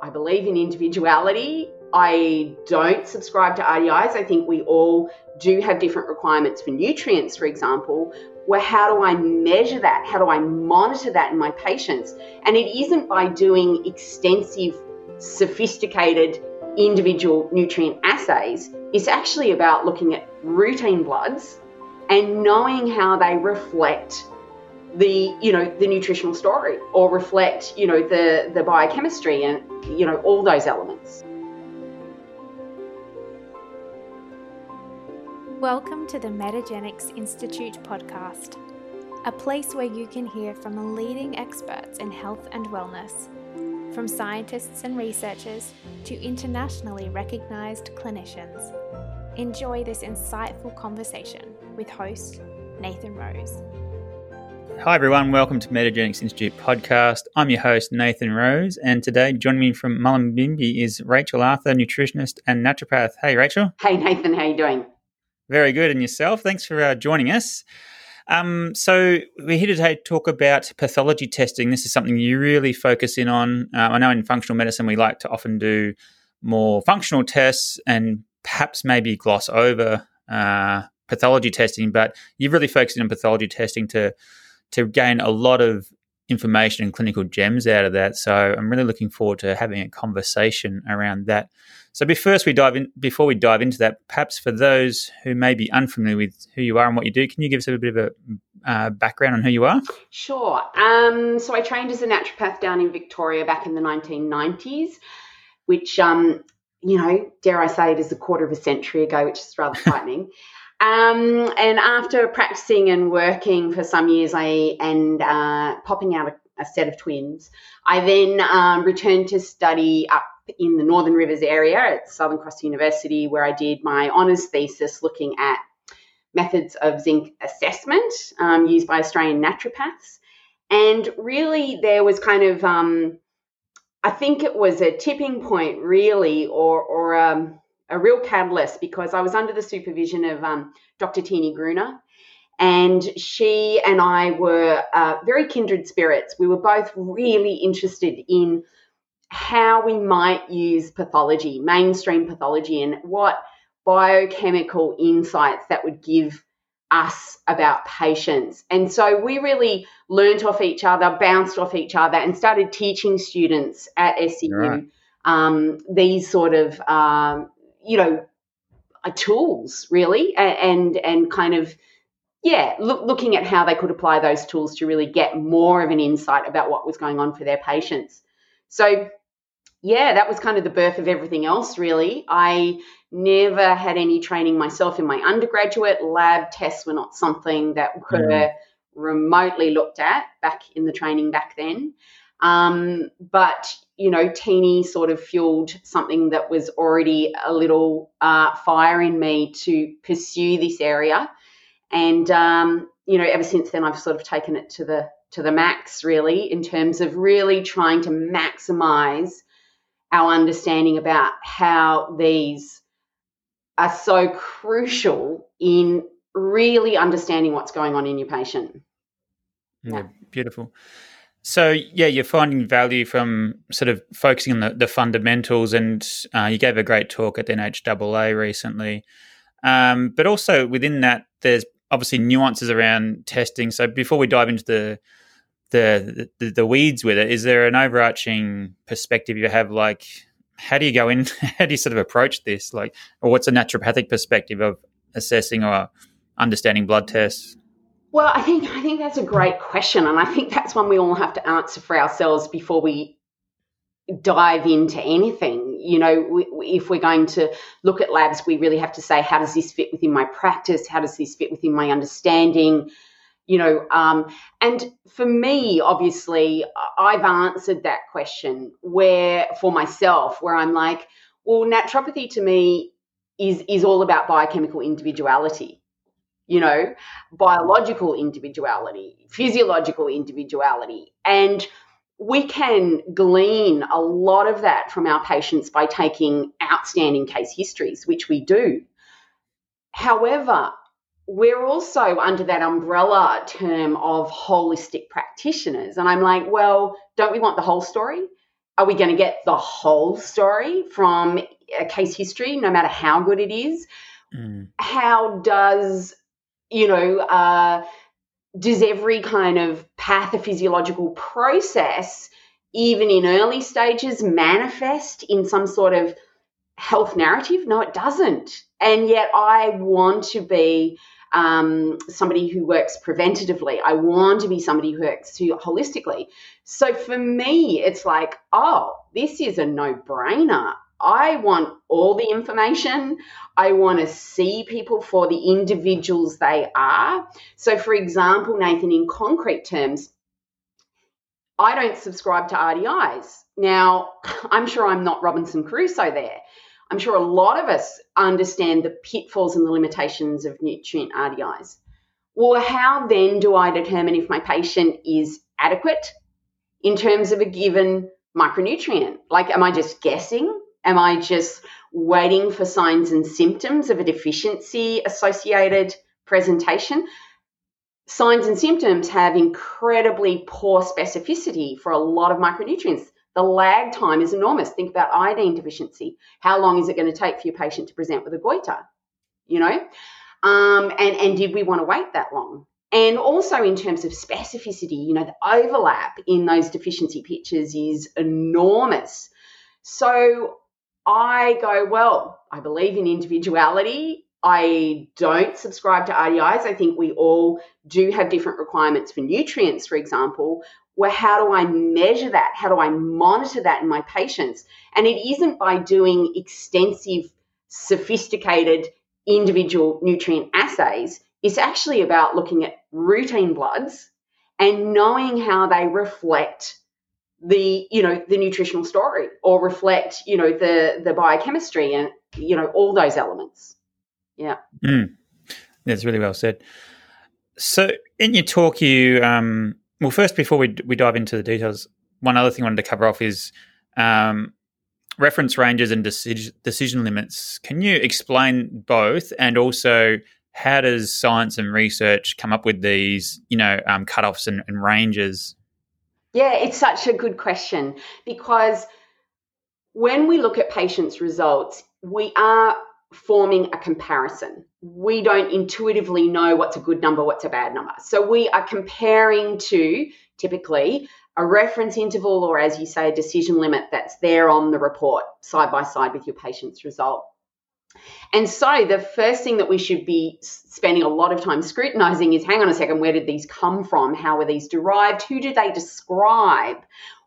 I believe in individuality. I don't subscribe to RDIs. I think we all do have different requirements for nutrients, for example. Well, how do I measure that? How do I monitor that in my patients? And it isn't by doing extensive, sophisticated individual nutrient assays. It's actually about looking at routine bloods and knowing how they reflect the you know the nutritional story or reflect you know the the biochemistry and you know all those elements Welcome to the Metagenics Institute podcast, a place where you can hear from leading experts in health and wellness, from scientists and researchers to internationally recognized clinicians. Enjoy this insightful conversation with host Nathan Rose. Hi, everyone. Welcome to Metagenics Institute podcast. I'm your host, Nathan Rose, and today joining me from Mullumbimby is Rachel Arthur, nutritionist and naturopath. Hey, Rachel. Hey, Nathan. How are you doing? Very good. And yourself? Thanks for uh, joining us. Um, so we're here today to talk about pathology testing. This is something you really focus in on. Uh, I know in functional medicine we like to often do more functional tests and perhaps maybe gloss over uh, pathology testing, but you've really focused in on pathology testing to to gain a lot of information and clinical gems out of that. So I'm really looking forward to having a conversation around that. So before we dive in, before we dive into that, perhaps for those who may be unfamiliar with who you are and what you do, can you give us a bit of a uh, background on who you are? Sure. Um, so I trained as a naturopath down in Victoria back in the 1990s, which, um, you know, dare I say it is a quarter of a century ago, which is rather frightening. Um, and after practicing and working for some years, I and uh, popping out a, a, set of twins, I then um, returned to study up in the Northern Rivers area at Southern Cross University, where I did my honours thesis looking at methods of zinc assessment um, used by Australian naturopaths. And really, there was kind of, um, I think it was a tipping point, really, or, or um, a real catalyst because I was under the supervision of um, Dr. Tini Gruner. And she and I were uh, very kindred spirits. We were both really interested in how we might use pathology, mainstream pathology, and what biochemical insights that would give us about patients. And so we really learnt off each other, bounced off each other, and started teaching students at SCU right. um, these sort of um, you know, tools really, and and kind of yeah, look, looking at how they could apply those tools to really get more of an insight about what was going on for their patients. So yeah, that was kind of the birth of everything else, really. I never had any training myself in my undergraduate. Lab tests were not something that were mm. remotely looked at back in the training back then. Um, but you know, Tini sort of fueled something that was already a little uh, fire in me to pursue this area. And um, you know, ever since then, I've sort of taken it to the to the max, really, in terms of really trying to maximize our understanding about how these are so crucial in really understanding what's going on in your patient. Yeah, beautiful. So yeah, you're finding value from sort of focusing on the, the fundamentals, and uh, you gave a great talk at the NHAA recently. Um, but also within that, there's obviously nuances around testing. So before we dive into the the, the, the weeds with it, is there an overarching perspective you have? Like, how do you go in? How do you sort of approach this? Like, or what's a naturopathic perspective of assessing or understanding blood tests? Well, I think I think that's a great question, and I think that's one we all have to answer for ourselves before we dive into anything. You know, we, if we're going to look at labs, we really have to say, how does this fit within my practice? How does this fit within my understanding? You know, um, and for me, obviously, I've answered that question where for myself, where I'm like, well, naturopathy to me is is all about biochemical individuality you know, biological individuality, physiological individuality. And we can glean a lot of that from our patients by taking outstanding case histories, which we do. However, we're also under that umbrella term of holistic practitioners. And I'm like, well, don't we want the whole story? are we going to get the whole story from a case history, no matter how good it is? Mm. How does, you know, uh, does every kind of pathophysiological process, even in early stages, manifest in some sort of health narrative? No, it doesn't. And yet I want to be um, somebody who works preventatively. I want to be somebody who works holistically. So for me, it's like, oh, this is a no brainer. I want all the information. I want to see people for the individuals they are. So, for example, Nathan, in concrete terms, I don't subscribe to RDIs. Now, I'm sure I'm not Robinson Crusoe there. I'm sure a lot of us understand the pitfalls and the limitations of nutrient RDIs. Well, how then do I determine if my patient is adequate in terms of a given micronutrient? Like, am I just guessing? Am I just waiting for signs and symptoms of a deficiency associated presentation? Signs and symptoms have incredibly poor specificity for a lot of micronutrients. The lag time is enormous. Think about iodine deficiency. How long is it going to take for your patient to present with a goiter? You know? Um, and, and did we want to wait that long? And also in terms of specificity, you know, the overlap in those deficiency pictures is enormous. So I go, well, I believe in individuality. I don't subscribe to RDIs. I think we all do have different requirements for nutrients, for example. Well, how do I measure that? How do I monitor that in my patients? And it isn't by doing extensive, sophisticated individual nutrient assays. It's actually about looking at routine bloods and knowing how they reflect the you know the nutritional story or reflect you know the the biochemistry and you know all those elements. Yeah. Mm. that's really well said. So in your talk you um well first before we, we dive into the details one other thing i wanted to cover off is um, reference ranges and decision, decision limits. Can you explain both? And also how does science and research come up with these you know um, cutoffs and, and ranges yeah, it's such a good question because when we look at patients' results, we are forming a comparison. We don't intuitively know what's a good number, what's a bad number. So we are comparing to typically a reference interval or, as you say, a decision limit that's there on the report side by side with your patient's result. And so the first thing that we should be spending a lot of time scrutinizing is hang on a second, where did these come from? How were these derived? Who do they describe?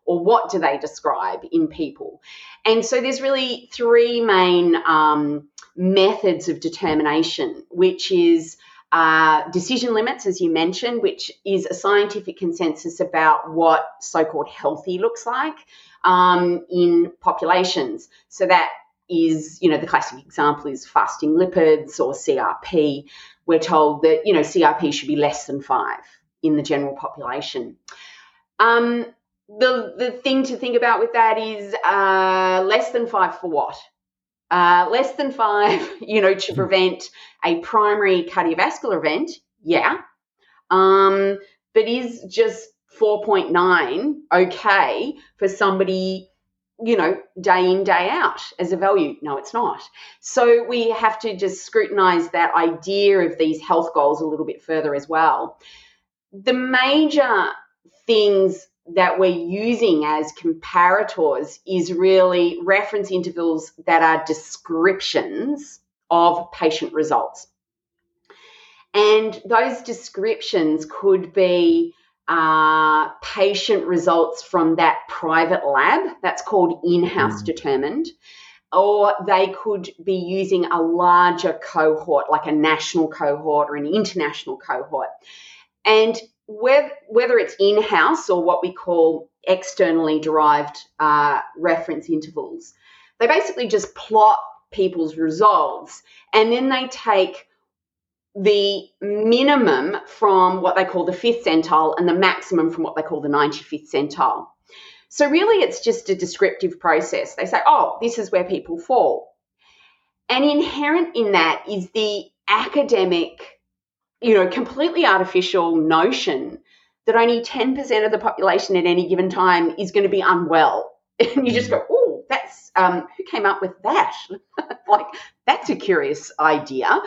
Or what do they describe in people? And so there's really three main um, methods of determination, which is uh, decision limits, as you mentioned, which is a scientific consensus about what so called healthy looks like um, in populations. So that is, you know, the classic example is fasting lipids or CRP. We're told that, you know, CRP should be less than five in the general population. Um, the, the thing to think about with that is uh, less than five for what? Uh, less than five, you know, to prevent a primary cardiovascular event, yeah. Um, but is just 4.9 okay for somebody you know, day in, day out as a value. No, it's not. So we have to just scrutinize that idea of these health goals a little bit further as well. The major things that we're using as comparators is really reference intervals that are descriptions of patient results. And those descriptions could be uh, patient results from that private lab. That's called in house mm. determined. Or they could be using a larger cohort, like a national cohort or an international cohort. And whether, whether it's in house or what we call externally derived uh, reference intervals, they basically just plot people's results and then they take the minimum from what they call the fifth centile and the maximum from what they call the 95th centile. So, really, it's just a descriptive process. They say, oh, this is where people fall. And inherent in that is the academic, you know, completely artificial notion that only 10% of the population at any given time is going to be unwell And you just go, oh, that's um, who came up with that? like, that's a curious idea.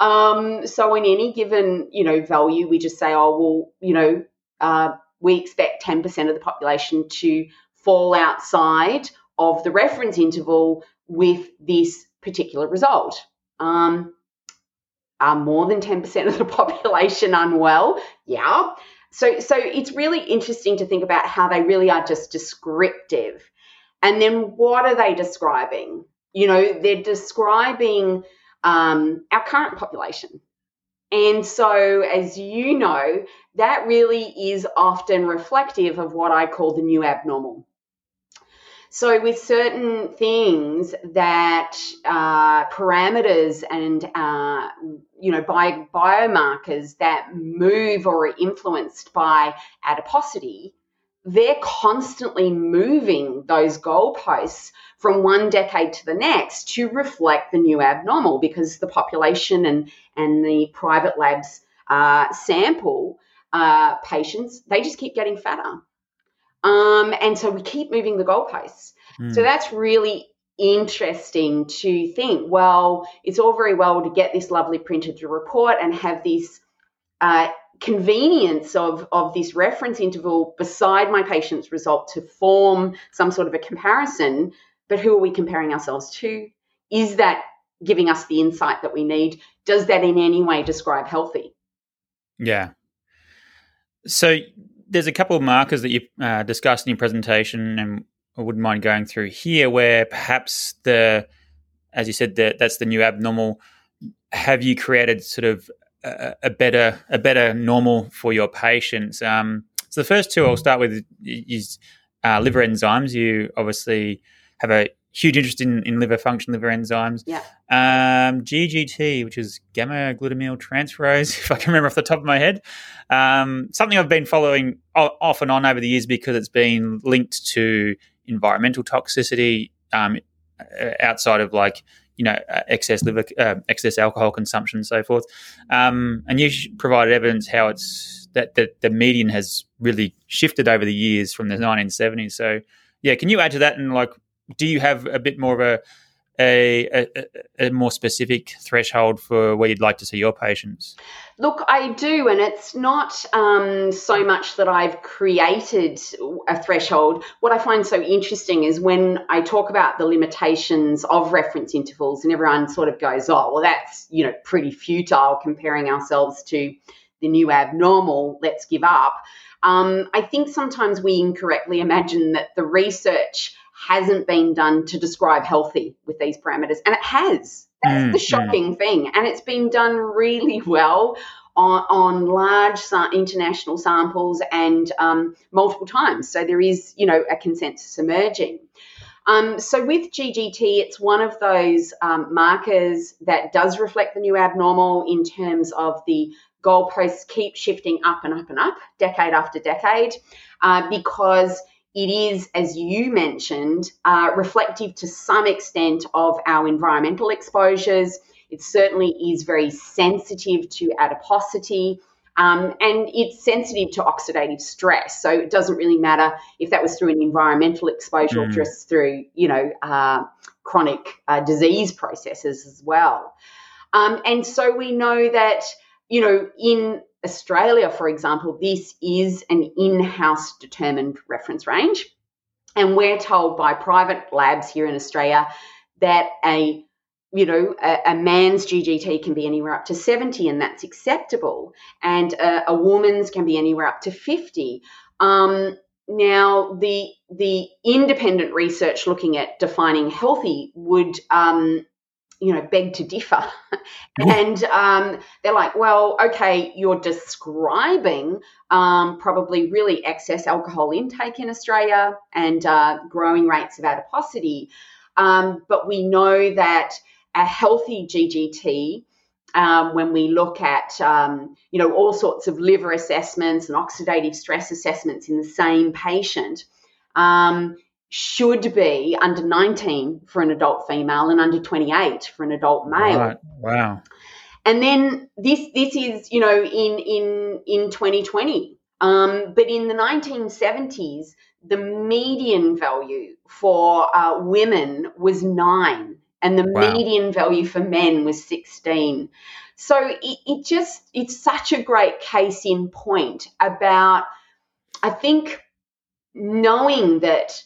Um, so in any given, you know, value, we just say, oh, well, you know, uh, we expect 10% of the population to fall outside of the reference interval with this particular result. Um, are more than 10% of the population unwell? Yeah. So, so it's really interesting to think about how they really are just descriptive. And then what are they describing? You know, they're describing um, our current population. And so, as you know, that really is often reflective of what I call the new abnormal. So, with certain things that uh, parameters and uh, you know bio- biomarkers that move or are influenced by adiposity, they're constantly moving those goalposts from one decade to the next to reflect the new abnormal because the population and and the private labs uh, sample uh, patients they just keep getting fatter um, and so we keep moving the goalposts. Mm. So hmm. that's really interesting to think. Well, it's all very well to get this lovely printed report and have this uh, convenience of, of this reference interval beside my patient's result to form some sort of a comparison. But who are we comparing ourselves to? Is that giving us the insight that we need? Does that in any way describe healthy? Yeah. So there's a couple of markers that you uh, discussed in your presentation, and I wouldn't mind going through here, where perhaps the, as you said, that that's the new abnormal. Have you created sort of a, better a better normal for your patients? Um, so the first two I'll start with is uh, liver enzymes. You obviously have a huge interest in, in liver function, liver enzymes. Yeah. Um, GGT, which is gamma glutamyl transferase, if I can remember off the top of my head. Um, something I've been following off and on over the years because it's been linked to environmental toxicity um, outside of like you know uh, excess liver, uh, excess alcohol consumption, and so forth. Um, and you provided evidence how it's that, that the median has really shifted over the years from the 1970s. So yeah, can you add to that and like do you have a bit more of a a, a, a, more specific threshold for where you'd like to see your patients? Look, I do, and it's not um, so much that I've created a threshold. What I find so interesting is when I talk about the limitations of reference intervals, and everyone sort of goes, "Oh, well, that's you know pretty futile comparing ourselves to the new abnormal. Let's give up." Um, I think sometimes we incorrectly imagine that the research hasn't been done to describe healthy with these parameters. And it has. That's mm, the shocking mm. thing. And it's been done really well on, on large international samples and um, multiple times. So there is, you know, a consensus emerging. Um, so with GGT, it's one of those um, markers that does reflect the new abnormal in terms of the goalposts keep shifting up and up and up, decade after decade, uh, because it is, as you mentioned, uh, reflective to some extent of our environmental exposures. It certainly is very sensitive to adiposity. Um, and it's sensitive to oxidative stress. So it doesn't really matter if that was through an environmental exposure mm. or just through, you know, uh, chronic uh, disease processes as well. Um, and so we know that, you know, in Australia, for example, this is an in house determined reference range. And we're told by private labs here in Australia that a you know, a, a, man's GGT can be anywhere up to 70, and that's acceptable. And a, a woman's can be anywhere up to 50. Um, now, the the independent research looking at defining healthy would um, you know, beg to differ. and um, they're like, well, okay, you're describing um, probably really excess alcohol intake in Australia and uh, growing rates of adiposity. Um, but we know that a healthy GGT, um, when we look at, um, you know, all sorts of liver assessments and oxidative stress assessments in the same patient, um, should be under 19 for an adult female and under 28 for an adult male. Right. Wow. And then this this is you know in in in 2020 Um, but in the 1970s, the median value for uh, women was nine, and the wow. median value for men was 16. So it, it just, it's such a great case in point about, I think, knowing that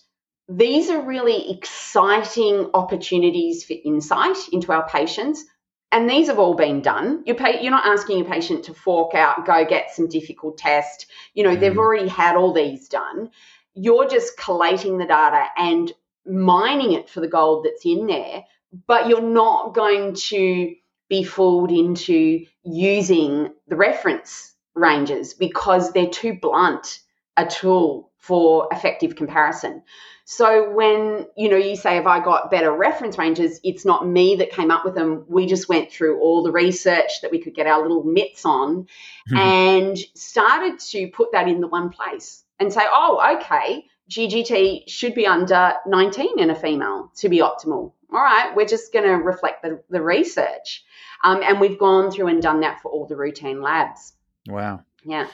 these are really exciting opportunities for insight into our patients. And these have all been done. You're, pay, you're not asking a patient to fork out, go get some difficult test. You know, mm. they've already had all these done. You're just collating the data and mining it for the gold that's in there, but you're not going to be fooled into using the reference ranges because they're too blunt a tool for effective comparison. So when you know you say have I got better reference ranges, it's not me that came up with them. We just went through all the research that we could get our little mitts on mm-hmm. and started to put that in the one place and say, "Oh, okay, GGT should be under 19 in a female to be optimal." All right, we're just going to reflect the, the research. Um, and we've gone through and done that for all the routine labs. Wow. Yeah.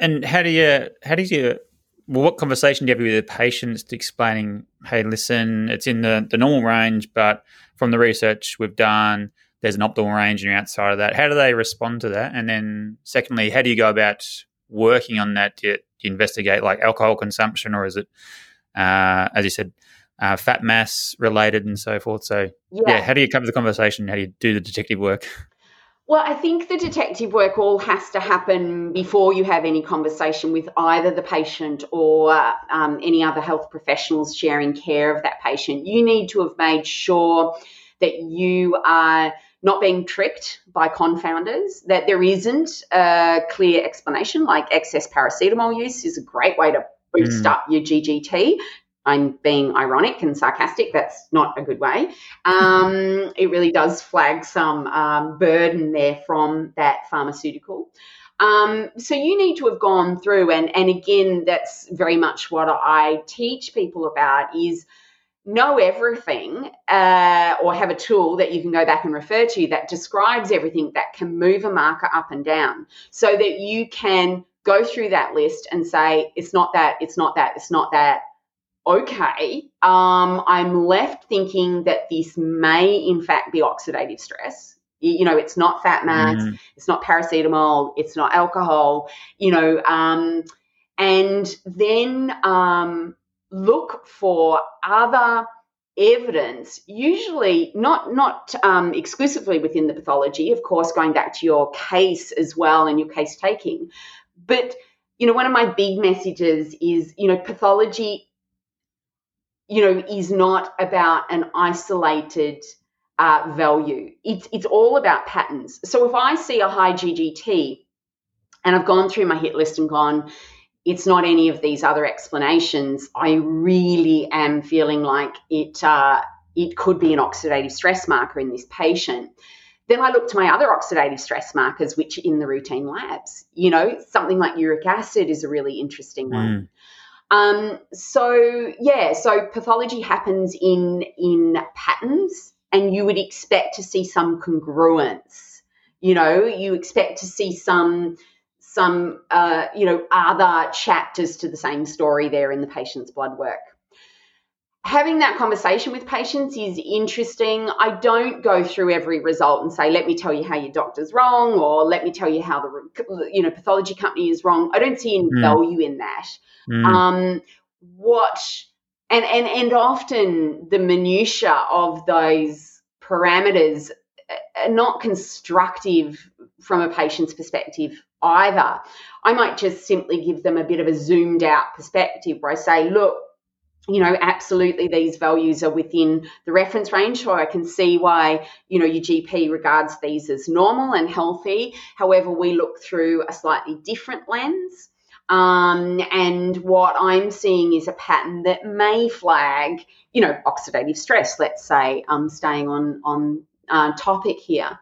And how do you how do you well, what conversation do you have with the patients explaining, hey, listen, it's in the, the normal range, but from the research we've done, there's an optimal range and you're outside of that. How do they respond to that? And then secondly, how do you go about working on that? Do you, do you investigate like alcohol consumption or is it, uh, as you said, uh, fat mass related and so forth? So yeah. yeah, how do you cover the conversation? How do you do the detective work? Well, I think the detective work all has to happen before you have any conversation with either the patient or um, any other health professionals sharing care of that patient. You need to have made sure that you are not being tricked by confounders, that there isn't a clear explanation, like excess paracetamol use is a great way to boost mm. up your GGT. I'm being ironic and sarcastic. That's not a good way. Um, it really does flag some um, burden there from that pharmaceutical. Um, so you need to have gone through, and and again, that's very much what I teach people about is know everything uh, or have a tool that you can go back and refer to that describes everything that can move a marker up and down so that you can go through that list and say it's not that it's not that it's not that okay, um, I'm left thinking that this may in fact be oxidative stress. You know, it's not fat mass, mm. it's not paracetamol, it's not alcohol, you know, um, and then um, look for other evidence usually not not um, exclusively within the pathology of course going back to your case as well and your case taking but you know one of my big messages is you know pathology you know, is not about an isolated uh, value. It's it's all about patterns. So if I see a high GGT and I've gone through my hit list and gone, it's not any of these other explanations. I really am feeling like it uh, it could be an oxidative stress marker in this patient. Then I look to my other oxidative stress markers, which in the routine labs, you know, something like uric acid is a really interesting one. Um, so yeah, so pathology happens in in patterns, and you would expect to see some congruence. You know, you expect to see some some uh, you know other chapters to the same story there in the patient's blood work. Having that conversation with patients is interesting. I don't go through every result and say, "Let me tell you how your doctor's wrong," or "Let me tell you how the you know pathology company is wrong." I don't see any mm. value in that. Mm. Um, what and and and often the minutia of those parameters are not constructive from a patient's perspective either. I might just simply give them a bit of a zoomed out perspective where I say, look, you know, absolutely these values are within the reference range, so I can see why, you know, your GP regards these as normal and healthy. However, we look through a slightly different lens. Um, and what I'm seeing is a pattern that may flag, you know, oxidative stress, let's say, um, staying on, on uh, topic here.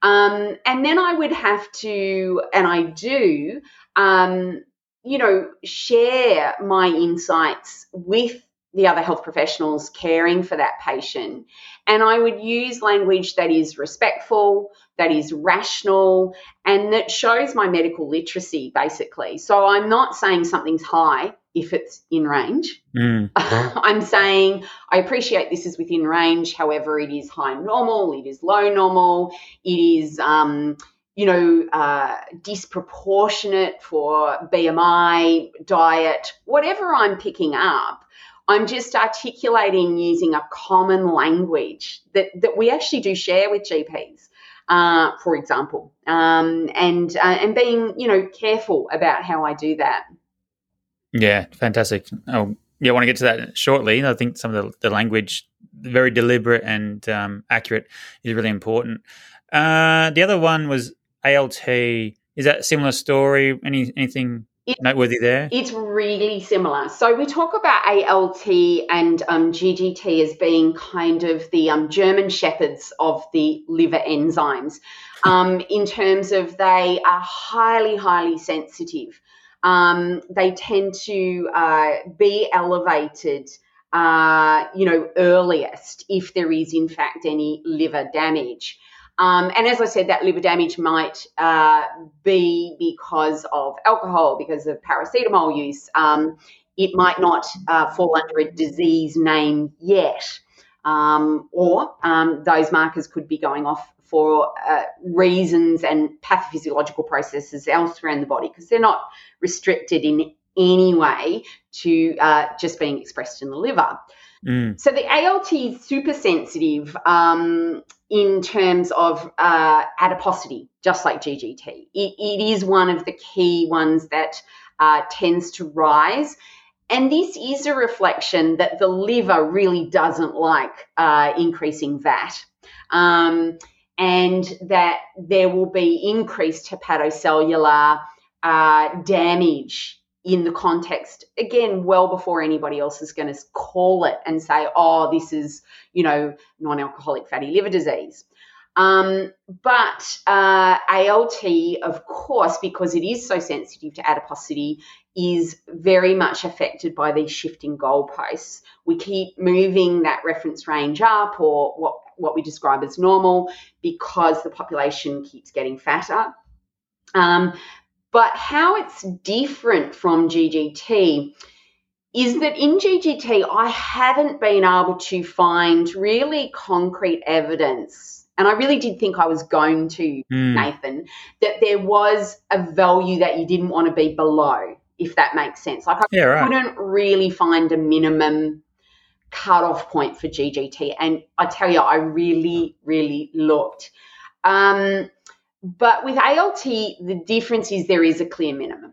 Um, and then I would have to, and I do, um, you know, share my insights with the other health professionals caring for that patient. And I would use language that is respectful, that is rational and that shows my medical literacy, basically. So I'm not saying something's high if it's in range. Mm. I'm saying I appreciate this is within range. However, it is high normal, it is low normal, it is, um, you know, uh, disproportionate for BMI, diet, whatever I'm picking up. I'm just articulating using a common language that, that we actually do share with GPs. Uh, for example, um, and uh, and being you know careful about how I do that. Yeah, fantastic. Oh, yeah, I want to get to that shortly. I think some of the, the language, very deliberate and um, accurate, is really important. Uh, the other one was ALT. Is that a similar story? Any anything it, noteworthy there? It's really similar. So we talk about ALT and um, GGT as being kind of the um, German shepherds of the liver enzymes, um, in terms of they are highly, highly sensitive um, they tend to uh, be elevated, uh, you know, earliest if there is in fact any liver damage. Um, and as I said, that liver damage might uh, be because of alcohol, because of paracetamol use. Um, it might not uh, fall under a disease name yet. Um, or um, those markers could be going off for uh, reasons and pathophysiological processes elsewhere in the body because they're not restricted in any way to uh, just being expressed in the liver. Mm. So the ALT is super sensitive um, in terms of uh, adiposity, just like GGT. It, it is one of the key ones that uh, tends to rise. And this is a reflection that the liver really doesn't like uh, increasing VAT. Um, and that there will be increased hepatocellular uh, damage in the context again well before anybody else is going to call it and say oh this is you know non-alcoholic fatty liver disease um, but uh, ALT, of course, because it is so sensitive to adiposity, is very much affected by these shifting goalposts. We keep moving that reference range up, or what what we describe as normal because the population keeps getting fatter. Um, but how it's different from GGT is that in GGT, I haven't been able to find really concrete evidence. And I really did think I was going to, mm. Nathan, that there was a value that you didn't want to be below, if that makes sense. Like I yeah, right. couldn't really find a minimum cutoff point for GGT. And I tell you, I really, really looked. Um, but with ALT, the difference is there is a clear minimum.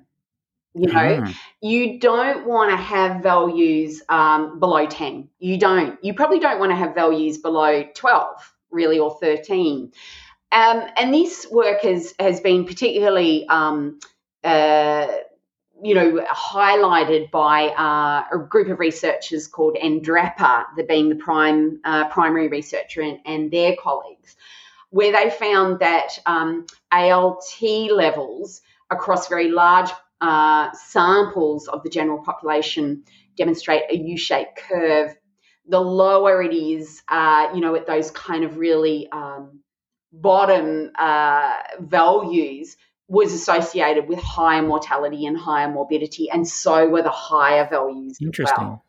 You know, mm. you don't want to have values um, below 10. You don't. You probably don't want to have values below 12, really, or 13. Um, and this work has, has been particularly um, uh, you know, highlighted by uh, a group of researchers called Andrapa, the being the prime uh, primary researcher and, and, their colleagues, where they found that um, ALT levels across very large uh, samples of the general population demonstrate a U-shaped curve. The lower it is, uh, you know, at those kind of really um, bottom uh, values, was associated with higher mortality and higher morbidity, and so were the higher values. Interesting. Well.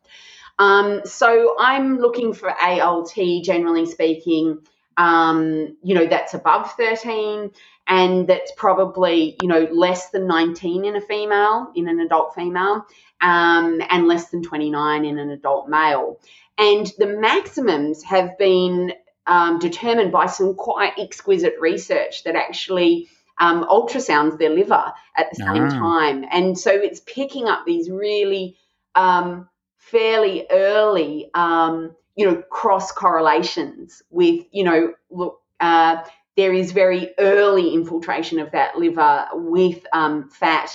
Um, so I'm looking for ALT, generally speaking, um, you know, that's above 13, and that's probably, you know, less than 19 in a female, in an adult female, um, and less than 29 in an adult male. And the maximums have been um, determined by some quite exquisite research that actually um, ultrasounds their liver at the same ah. time. And so it's picking up these really um, fairly early, um, you know, cross correlations with, you know, look, uh, there is very early infiltration of that liver with um, fat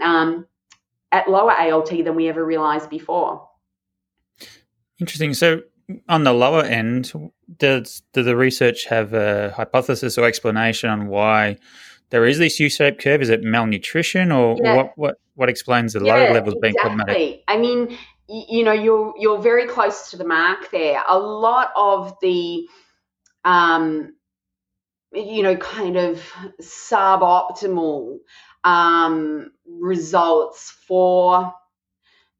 um, at lower ALT than we ever realized before. Interesting. So, on the lower end, does, does the research have a hypothesis or explanation on why there is this U-shaped curve? Is it malnutrition, or yeah. what? What what explains the yeah, low levels exactly. being problematic? I mean, you know, you're you're very close to the mark there. A lot of the um, you know, kind of suboptimal um, results for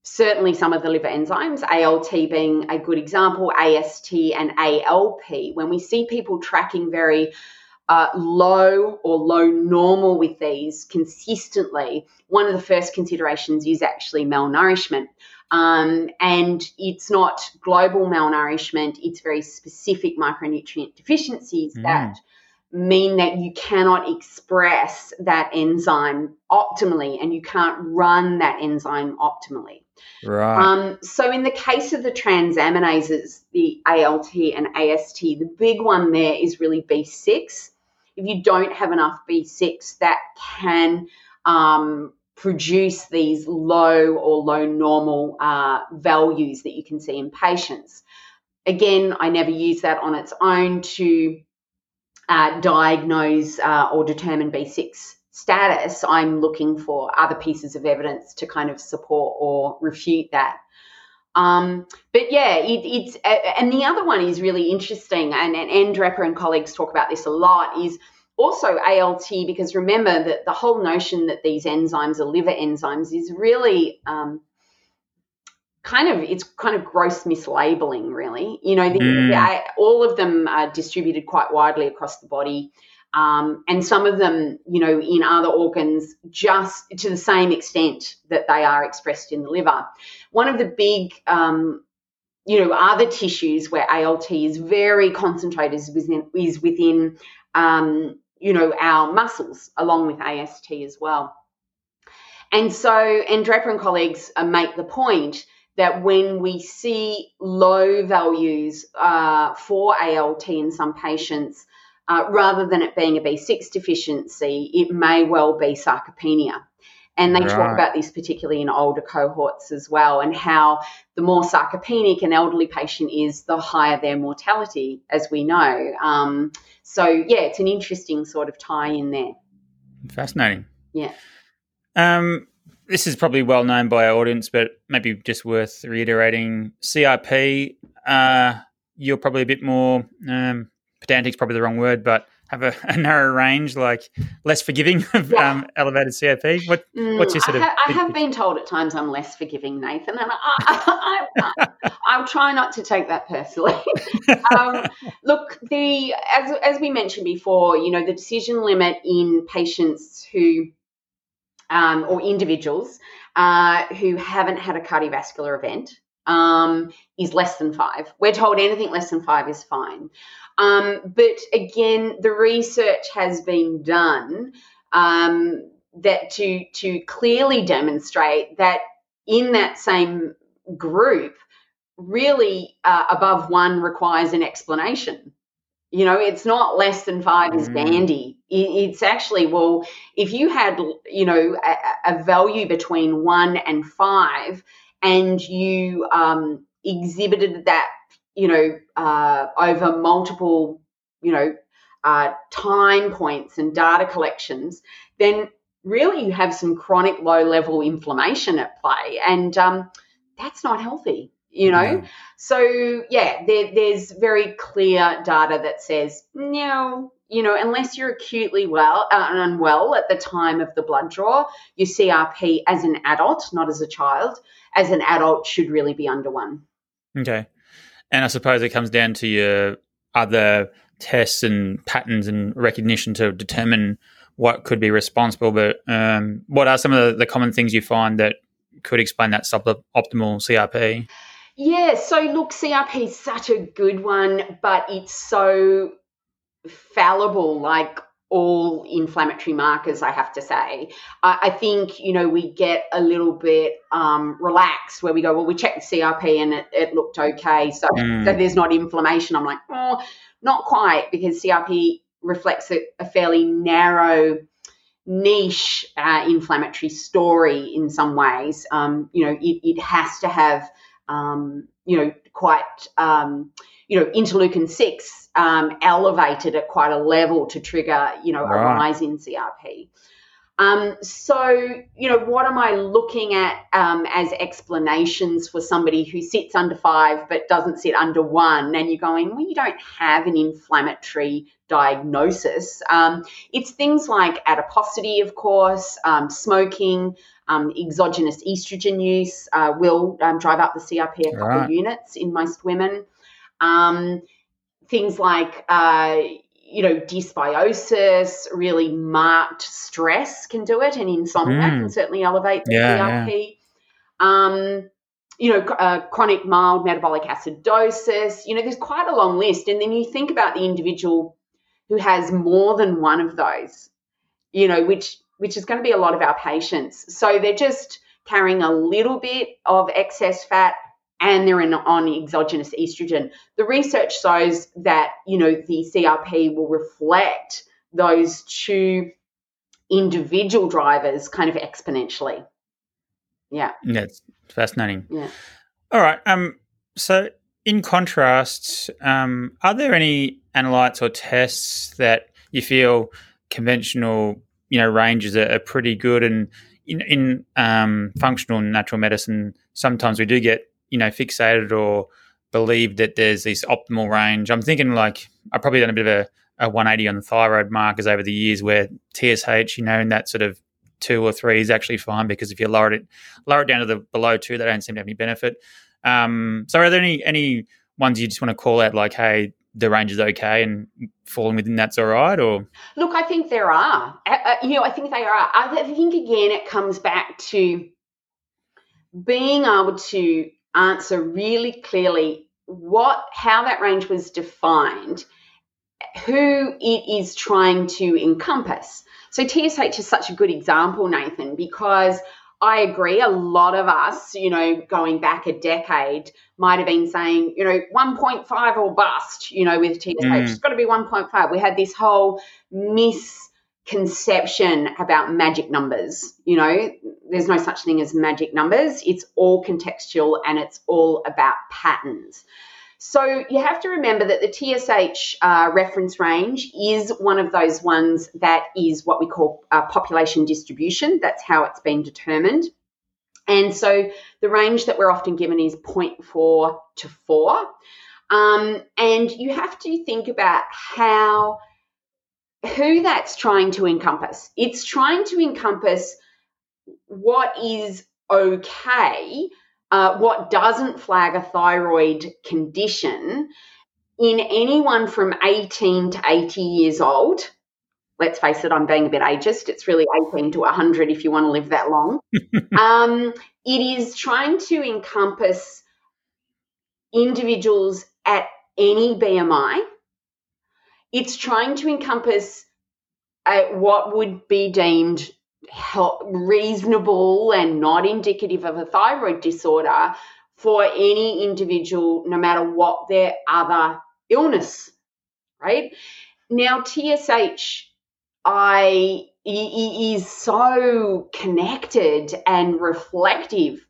certainly some of the liver enzymes, ALT being a good example, AST and ALP. When we see people tracking very uh, low or low normal with these consistently, one of the first considerations is actually malnourishment. Um, and it's not global malnourishment, it's very specific micronutrient deficiencies mm. that mean that you cannot express that enzyme optimally and you can't run that enzyme optimally. Right. Um, so, in the case of the transaminases, the ALT and AST, the big one there is really B6. If you don't have enough B6, that can um, produce these low or low normal uh, values that you can see in patients. Again, I never use that on its own to uh, diagnose uh, or determine B6 status. I'm looking for other pieces of evidence to kind of support or refute that. Um, but yeah, it, it's and the other one is really interesting, and, and Anne Dreper and colleagues talk about this a lot. Is also ALT because remember that the whole notion that these enzymes are liver enzymes is really um, kind of it's kind of gross mislabeling really. You know the, mm. the, all of them are distributed quite widely across the body. Um, and some of them you know in other organs just to the same extent that they are expressed in the liver. One of the big um, you know other tissues where alt is very concentrated is within, is within um, you know our muscles along with ast as well and so and draper and colleagues uh, make the point that when we see low values uh, for ALT in some patients, uh, rather than it being a B6 deficiency, it may well be sarcopenia. And they right. talk about this particularly in older cohorts as well, and how the more sarcopenic an elderly patient is, the higher their mortality, as we know. Um, so, yeah, it's an interesting sort of tie in there. Fascinating. Yeah. Um, this is probably well known by our audience, but maybe just worth reiterating. CRP, uh, you're probably a bit more um, pedantic, is probably the wrong word, but have a, a narrow range, like less forgiving of yeah. um, elevated CRP. What, mm, what's your sort I ha- of? I have been told at times I'm less forgiving, Nathan, and I, I, will try not to take that personally. um, look, the as as we mentioned before, you know, the decision limit in patients who um, or individuals uh, who haven't had a cardiovascular event um, is less than five. We're told anything less than five is fine. Um, but again, the research has been done um, that to to clearly demonstrate that in that same group, really uh, above one requires an explanation. You know, it's not less than five is mm. dandy. It's actually, well, if you had, you know, a, a value between one and five and you um, exhibited that, you know, uh, over multiple, you know, uh, time points and data collections, then really you have some chronic low level inflammation at play. And um, that's not healthy you know so yeah there, there's very clear data that says no you know unless you're acutely well uh, unwell at the time of the blood draw your crp as an adult not as a child as an adult should really be under one. Okay. And i suppose it comes down to your other tests and patterns and recognition to determine what could be responsible. But um, what are some of the, the common things you find that could explain that suboptimal crp yeah, so look, CRP is such a good one, but it's so fallible, like all inflammatory markers, I have to say. I, I think, you know, we get a little bit um, relaxed where we go, well, we checked the CRP and it, it looked okay. So, mm. so there's not inflammation. I'm like, oh, not quite, because CRP reflects a, a fairly narrow niche uh, inflammatory story in some ways. Um, you know, it, it has to have um, you know, quite, um, you know, interleukin 6 um, elevated at quite a level to trigger, you know, right. a rise in CRP. Um, so, you know, what am I looking at um, as explanations for somebody who sits under five but doesn't sit under one? And you're going, well, you don't have an inflammatory diagnosis. Um, it's things like adiposity, of course, um, smoking, um, exogenous estrogen use uh, will um, drive up the CRP a couple right. of units in most women. Things like, uh, you know, dysbiosis, really marked stress can do it, and insomnia mm. can certainly elevate the yeah, CRP. Yeah. Um, you know, uh, chronic mild metabolic acidosis. You know, there's quite a long list, and then you think about the individual who has more than one of those. You know, which which is going to be a lot of our patients. So they're just carrying a little bit of excess fat and they're in, on exogenous estrogen. The research shows that, you know, the CRP will reflect those two individual drivers kind of exponentially. Yeah. Yeah, it's fascinating. Yeah. All right. Um, so in contrast, um, are there any analytes or tests that you feel conventional, you know, ranges are, are pretty good and in, in um, functional natural medicine, sometimes we do get you know fixated or believe that there's this optimal range. I'm thinking like I've probably done a bit of a, a 180 on the thyroid markers over the years where TSH, you know, in that sort of two or three is actually fine because if you lower it lower it down to the below two, they don't seem to have any benefit. Um, so are there any any ones you just want to call out like, hey, the range is okay and falling within that's all right or look i think there are uh, you know i think they are i think again it comes back to being able to answer really clearly what how that range was defined, who it is trying to encompass. So TSH is such a good example, Nathan, because I agree. A lot of us, you know, going back a decade, might have been saying, you know, 1.5 or bust, you know, with TSH. Mm. It's got to be 1.5. We had this whole miss conception about magic numbers. You know, there's no such thing as magic numbers. It's all contextual and it's all about patterns. So you have to remember that the TSH uh, reference range is one of those ones that is what we call uh, population distribution. That's how it's been determined. And so the range that we're often given is 0.4 to 4. Um, and you have to think about how who that's trying to encompass. It's trying to encompass what is okay, uh, what doesn't flag a thyroid condition in anyone from 18 to 80 years old. Let's face it, I'm being a bit ageist. It's really 18 to 100 if you want to live that long. um, it is trying to encompass individuals at any BMI it's trying to encompass uh, what would be deemed reasonable and not indicative of a thyroid disorder for any individual, no matter what their other illness, right? Now, TSH, I is so connected and reflective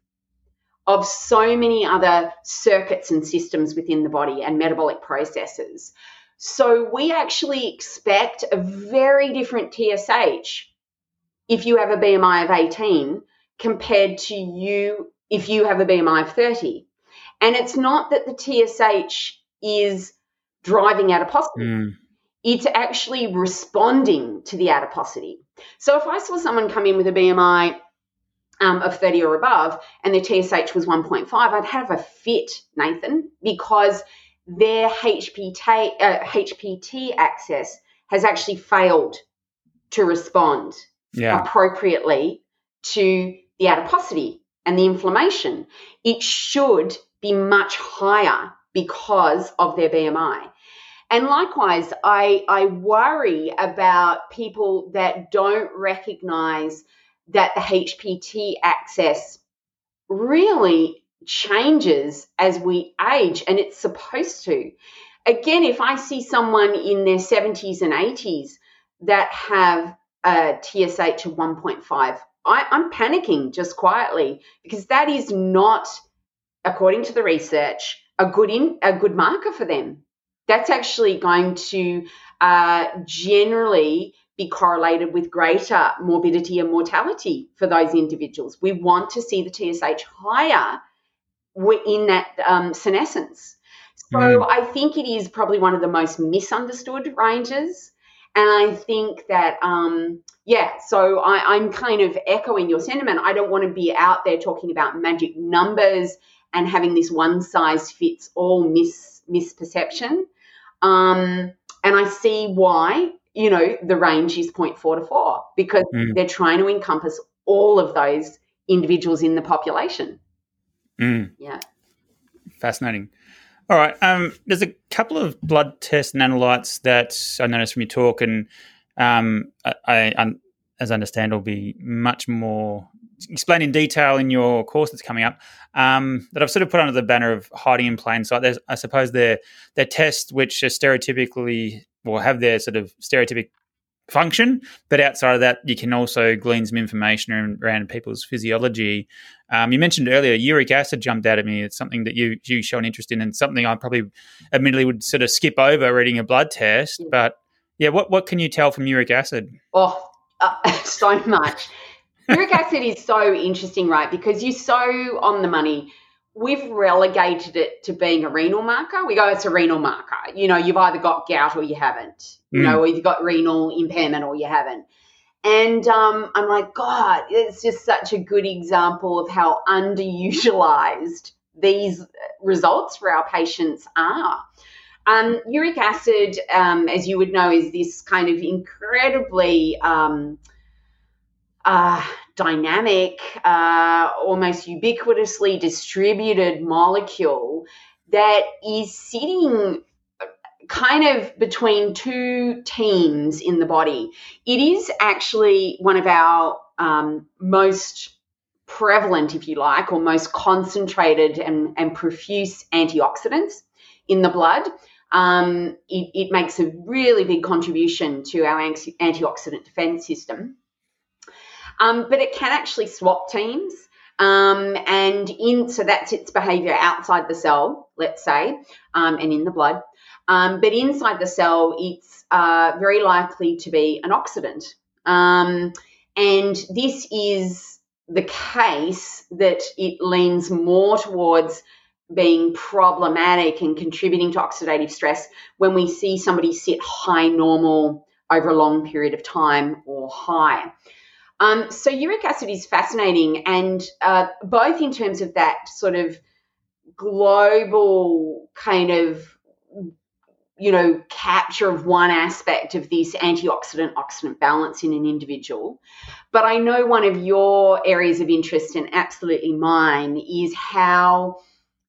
of so many other circuits and systems within the body and metabolic processes. So we actually expect a very different TSH if you have a BMI of 18 compared to you if you have a BMI of 30. And it's not that the TSH is driving adiposity. Mm. It's actually responding to the adiposity. So if I saw someone come in with a BMI um, of 30 or above and their TSH was 1.5, I'd have a fit, Nathan, because their HPT, uh, HPT axis has actually failed to respond yeah. appropriately to the adiposity and the inflammation. It should be much higher because of their BMI. And likewise, I, I worry about people that don't recognize that the HPT axis really changes as we age, and it's supposed to. Again, if I see someone in their 70s and 80s that have a TSH of 1.5, I, I'm panicking just quietly because that is not, according to the research, a good in, a good marker for them. That's actually going to uh, generally be correlated with greater morbidity and mortality for those individuals. We want to see the TSH higher in that um, senescence. So mm. I think it is probably one of the most misunderstood ranges. And I think that, um, yeah, so I, I'm kind of echoing your sentiment. I don't want to be out there talking about magic numbers and having this one size fits all mis- misperception. Um, and I see why, you know, the range is 0.4 to 4 because mm. they're trying to encompass all of those individuals in the population. Mm. Yeah. Fascinating. All right. Um, there's a couple of blood test and analytes that I noticed from your talk, and um, I, I, as I understand, will be much more explained in detail in your course that's coming up. Um, that I've sort of put under the banner of hiding in plain sight. There's, I suppose, they're, they're tests which are stereotypically or have their sort of stereotypic function. But outside of that, you can also glean some information around people's physiology. Um, you mentioned earlier uric acid jumped out at me. It's something that you you show an interest in, and something I probably admittedly would sort of skip over reading a blood test. But yeah, what what can you tell from uric acid? Oh, uh, so much. uric acid is so interesting, right? Because you're so on the money we've relegated it to being a renal marker. We go, it's a renal marker. You know, you've either got gout or you haven't. You mm. know, or you've got renal impairment or you haven't. And um, I'm like, God, it's just such a good example of how underutilized these results for our patients are. Um, uric acid, um, as you would know, is this kind of incredibly um, uh, dynamic, uh, almost ubiquitously distributed molecule that is sitting uh, kind of between two teams in the body. It is actually one of our um, most prevalent, if you like, or most concentrated and, and profuse antioxidants in the blood. Um, it, it, makes a really big contribution to our anti- antioxidant defense system. Um, but it can actually swap teams. Um, and in so that's its behavior outside the cell, let's say, um, and in the blood. Um, but inside the cell, it's uh, very likely to be an oxidant. Um, and this is the case that it leans more towards being problematic and contributing to oxidative stress when we see somebody sit high normal over a long period of time or high. Um, so uric acid is fascinating, and uh, both in terms of that sort of global kind of you know capture of one aspect of this antioxidant oxidant balance in an individual. But i know one of your areas of interest and absolutely mine is how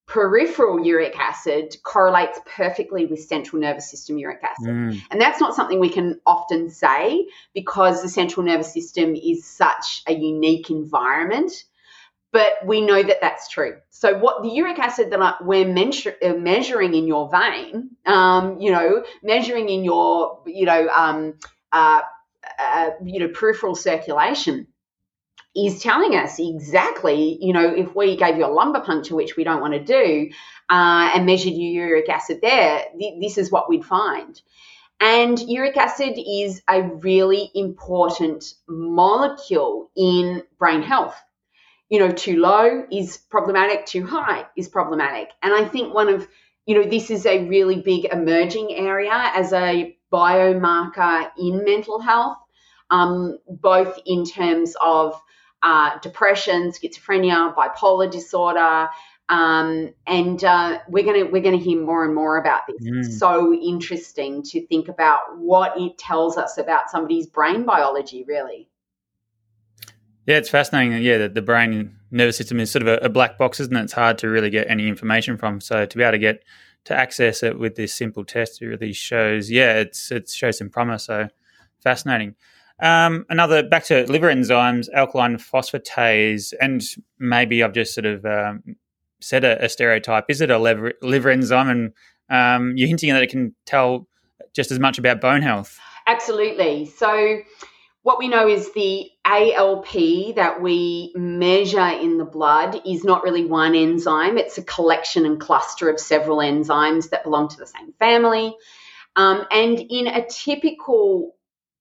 peripheral uric acid correlates perfectly with central nervous system uric acid. Mm. And that's not something we can often say because the central nervous system is such a unique environment. But we know that that's true. So, what the uric acid that we're measure, uh, measuring in your vein, um, you know, measuring in your, you know, um, uh, uh, you know, peripheral circulation, is telling us exactly, you know, if we gave you a lumbar puncture, which we don't want to do, uh, and measured your uric acid there, th- this is what we'd find. And uric acid is a really important molecule in brain health. You know, too low is problematic, too high is problematic. And I think one of, you know, this is a really big emerging area as a biomarker in mental health, um, both in terms of uh, depression, schizophrenia, bipolar disorder. Um, and uh, we're gonna we're gonna hear more and more about this. Mm. It's so interesting to think about what it tells us about somebody's brain biology, really. Yeah, it's fascinating. Yeah, the, the brain nervous system is sort of a, a, black box, isn't it? It's hard to really get any information from. So to be able to get to access it with this simple test, it really shows. Yeah, it's it shows some promise. So fascinating. Um, another back to liver enzymes, alkaline phosphatase, and maybe I've just sort of um, said a, a, stereotype. Is it a liver, liver enzyme? And um, you're hinting that it can tell just as much about bone health. Absolutely. So, what we know is the ALP that we measure in the blood is not really one enzyme, it's a collection and cluster of several enzymes that belong to the same family. Um, and in a typical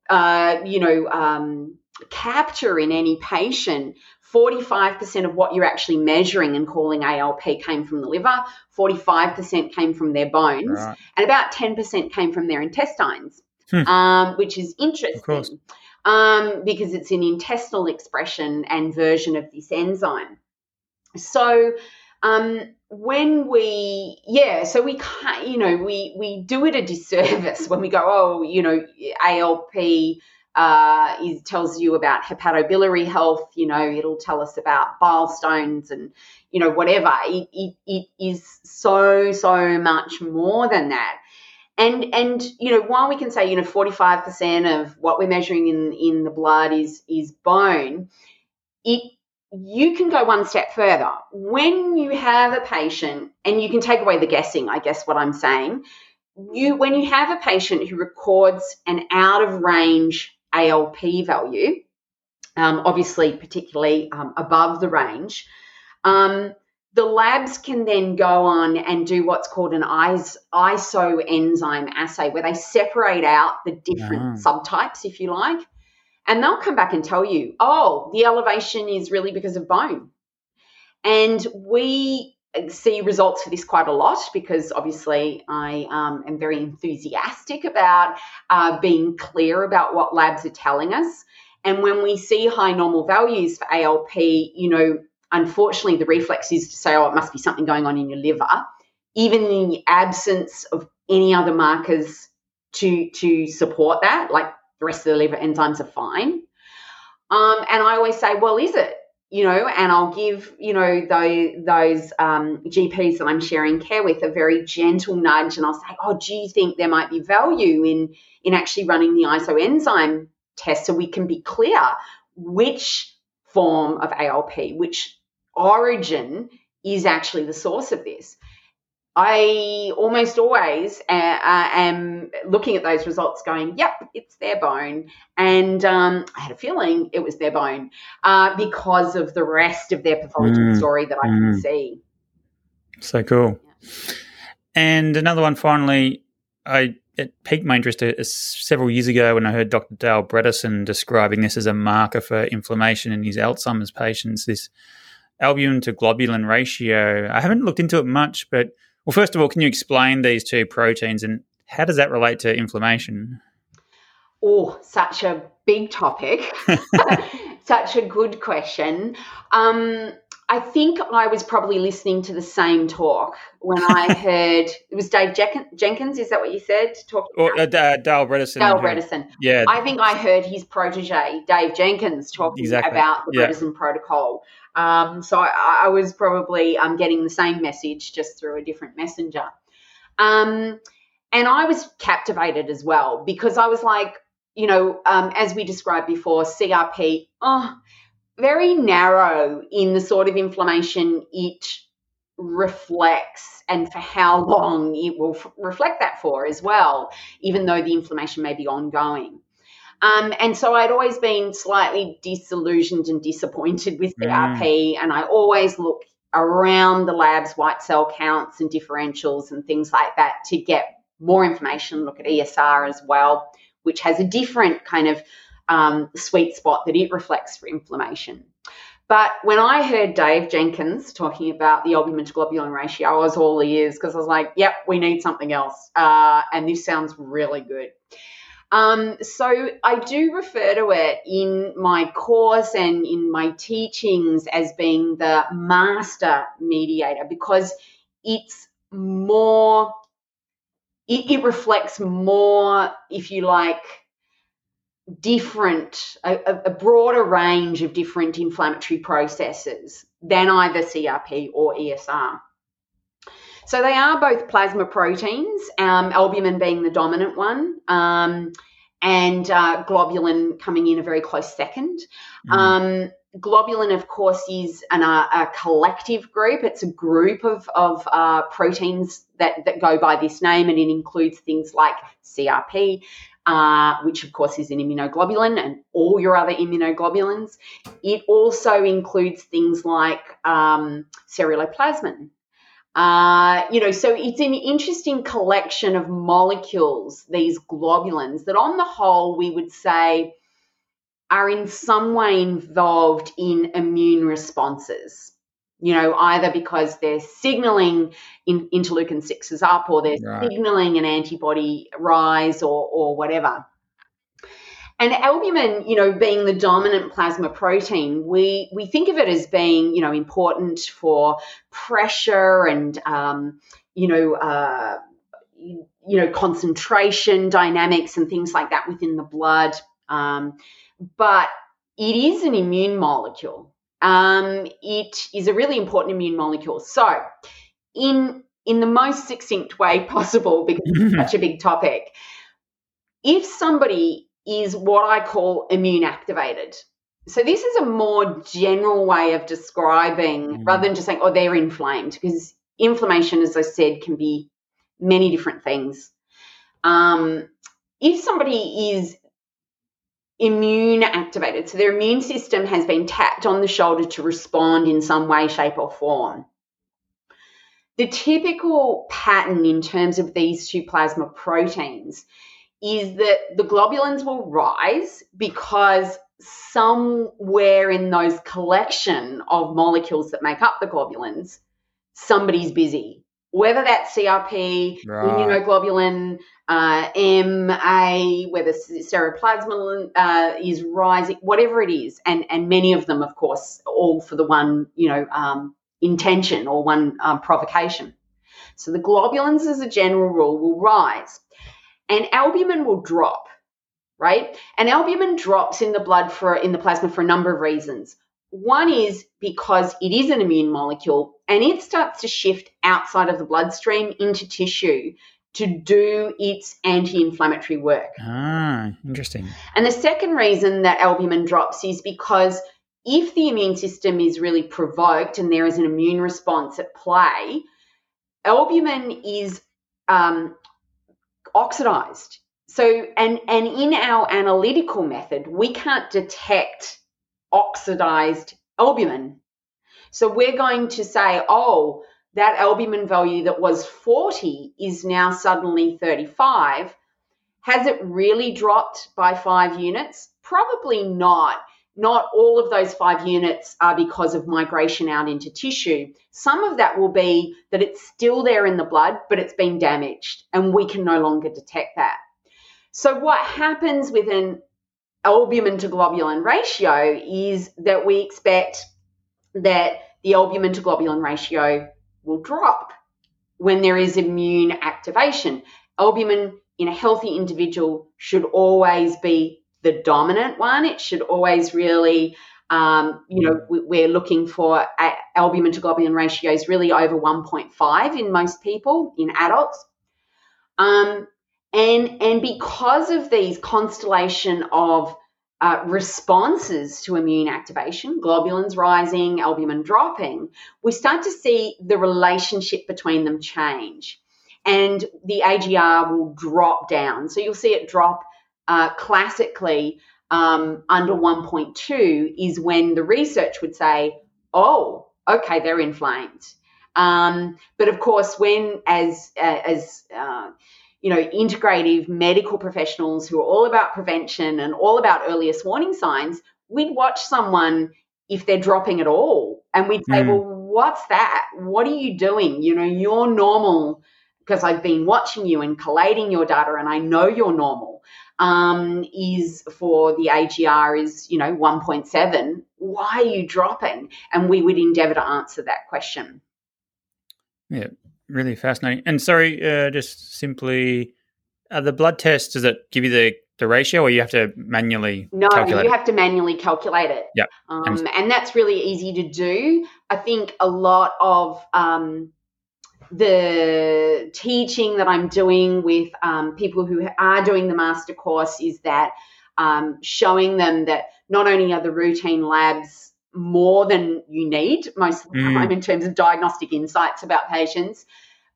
uh, you know, um, capture in any patient 45% of what you're actually measuring and calling ALP came from the liver, 45% came from their bones, right. and about 10% came from their intestines, hmm. um, which is interesting um, because it's an intestinal expression and version of this enzyme. So, um, when we yeah so we can't you know we we do it a disservice when we go oh you know alp uh, it tells you about hepatobiliary health. You know, it'll tell us about bile stones and you know whatever. It, it, it is so so much more than that. And and you know while we can say you know 45% of what we're measuring in in the blood is is bone, it you can go one step further. When you have a patient, and you can take away the guessing, I guess what I'm saying, you when you have a patient who records an out of range ALP value, um, obviously, particularly um, above the range, um, the labs can then go on and do what's called an iso enzyme assay, where they separate out the different ah. subtypes, if you like, and they'll come back and tell you, oh, the elevation is really because of bone. And we see results for this quite a lot because obviously I um, am very enthusiastic about uh, being clear about what labs are telling us. And when we see high normal values for ALP, you know, unfortunately the reflex is to say, oh, it must be something going on in your liver, even in the absence of any other markers to to support that, like the rest of the liver enzymes are fine. Um, and I always say, well, is it? you know, and I'll give, you know, those, those um, GPs that I'm sharing care with a very gentle nudge and I'll say, oh, do you think there might be value in, in actually running the isoenzyme test so we can be clear which form of ALP, which origin is actually the source of this. I almost always uh, uh, am looking at those results going, yep, it's their bone. And um, I had a feeling it was their bone uh, because of the rest of their pathology mm. story that I mm. can see. So cool. Yeah. And another one, finally, I it piqued my interest uh, several years ago when I heard Dr. Dale Bredesen describing this as a marker for inflammation in his Alzheimer's patients, this albumin to globulin ratio. I haven't looked into it much, but well, first of all, can you explain these two proteins and how does that relate to inflammation? Oh, such a big topic. such a good question. Um, I think I was probably listening to the same talk when I heard it was Dave Jenkins. Is that what you said? Talking or uh, Dale Bredesen. Dale Bredesen. Yeah. I think I heard his protege Dave Jenkins talking exactly. about the yeah. Bredesen protocol. Um, so I, I, was probably um, getting the same message just through a different messenger. Um, and I was captivated as well because I was like, you know, um, as we described before, CRP, oh, very narrow in the sort of inflammation it reflects and for how long it will f- reflect that for as well, even though the inflammation may be ongoing. Um, and so I'd always been slightly disillusioned and disappointed with the mm. RP, and I always look around the lab's white cell counts and differentials and things like that to get more information. Look at ESR as well, which has a different kind of um, sweet spot that it reflects for inflammation. But when I heard Dave Jenkins talking about the albumin to globulin ratio, I was all ears because I was like, yep, we need something else. Uh, and this sounds really good. Um, so I do refer to it in my course and in my teachings as being the master mediator because it's more, it, it reflects more, if you like, different, a, a, broader range of different inflammatory processes than either CRP or ESR. So they are both plasma proteins, um, albumin being the dominant one, um, and uh, globulin coming in a very close second. Mm. Um, globulin, of course, is an, uh, a collective group. It's a group of, of uh, proteins that, that go by this name, and it includes things like CRP, uh, which of course is an immunoglobulin, and all your other immunoglobulins. It also includes things like um, ceruloplasmin, Uh, you know, so it's an interesting collection of molecules, these globulins, that on the whole we would say are in some way involved in immune responses. You know, either because they're signaling in, interleukin 6s up or they're right. signaling an antibody rise or, or whatever. And albumin, you know, being the dominant plasma protein, we we think of it as being, you know, important for pressure and, um, you know, uh, you, know, concentration dynamics and things like that within the blood. Um, but it is an immune molecule. Um, it is a really important immune molecule. So, in in the most succinct way possible, because it's such a big topic, if somebody is what I call immune activated. So this is a more general way of describing mm. rather than just saying, oh, they're inflamed, because inflammation, as I said, can be many different things. Um, if somebody is immune activated, so their immune system has been tapped on the shoulder to respond in some way, shape, or form. The typical pattern in terms of these two plasma proteins is that the globulins will rise because somewhere in those collection of molecules that make up the globulins, somebody's busy. Whether that's CRP, right. immunoglobulin, uh, MA, whether ceruloplasmin uh, is rising, whatever it is, and and many of them, of course, all for the one you know um, intention or one um, provocation. So the globulins, as a general rule, will rise and albumin will drop, right? And albumin drops in the blood for in the plasma for a number of reasons. One is because it is an immune molecule and it starts to shift outside of the bloodstream into tissue to do its anti inflammatory work. Ah, interesting. And the second reason that albumin drops is because if the immune system is really provoked and there is an immune response at play, albumin is um, oxidized. So, and, and in our analytical method, we can't detect oxidized albumin. So we're going to say, oh, that albumin value that was 40 is now suddenly 35. Has it really dropped by five units? Probably not not all of those five units are because of migration out into tissue. Some of that will be that it's still there in the blood, but it's been damaged, and we can no longer detect that. So, what happens with an albumin to globulin ratio is that we expect that the albumin to globulin ratio will drop when there is immune activation. Albumin in a healthy individual should always be the dominant one. It should always really, um, you know, we're looking for albumin to globulin ratios really over 1.5 in most people, in adults. Um, and, and because of these constellation of uh, responses to immune activation, globulins rising, albumin dropping, we start to see the relationship between them change. And the AGR will drop down. So you'll see it drop uh, classically um, under 1.2 is when the research would say, oh, okay, they're inflamed. Um, but of course, when as uh, as uh, you know, integrative medical professionals who are all about prevention and all about earliest warning signs, we'd watch someone if they're dropping at all, and we'd say, mm. well, what's that? What are you doing? You know, you're normal because I've been watching you and collating your data, and I know you're normal um, is for the AGR is, you know, 1.7. Why are you dropping? And we would endeavour to answer that question. Yeah, really fascinating. And sorry, uh, just simply, uh, the blood test, does it give you the, the ratio or you have to manually no, you have to manually calculate it. Yeah. Um, and that's really easy to do. I think a lot of um, the teaching that I'm doing with um, people who are doing the master course is that um, showing them that not only are the routine labs more than you need most of the mm. time in terms of diagnostic insights about patients,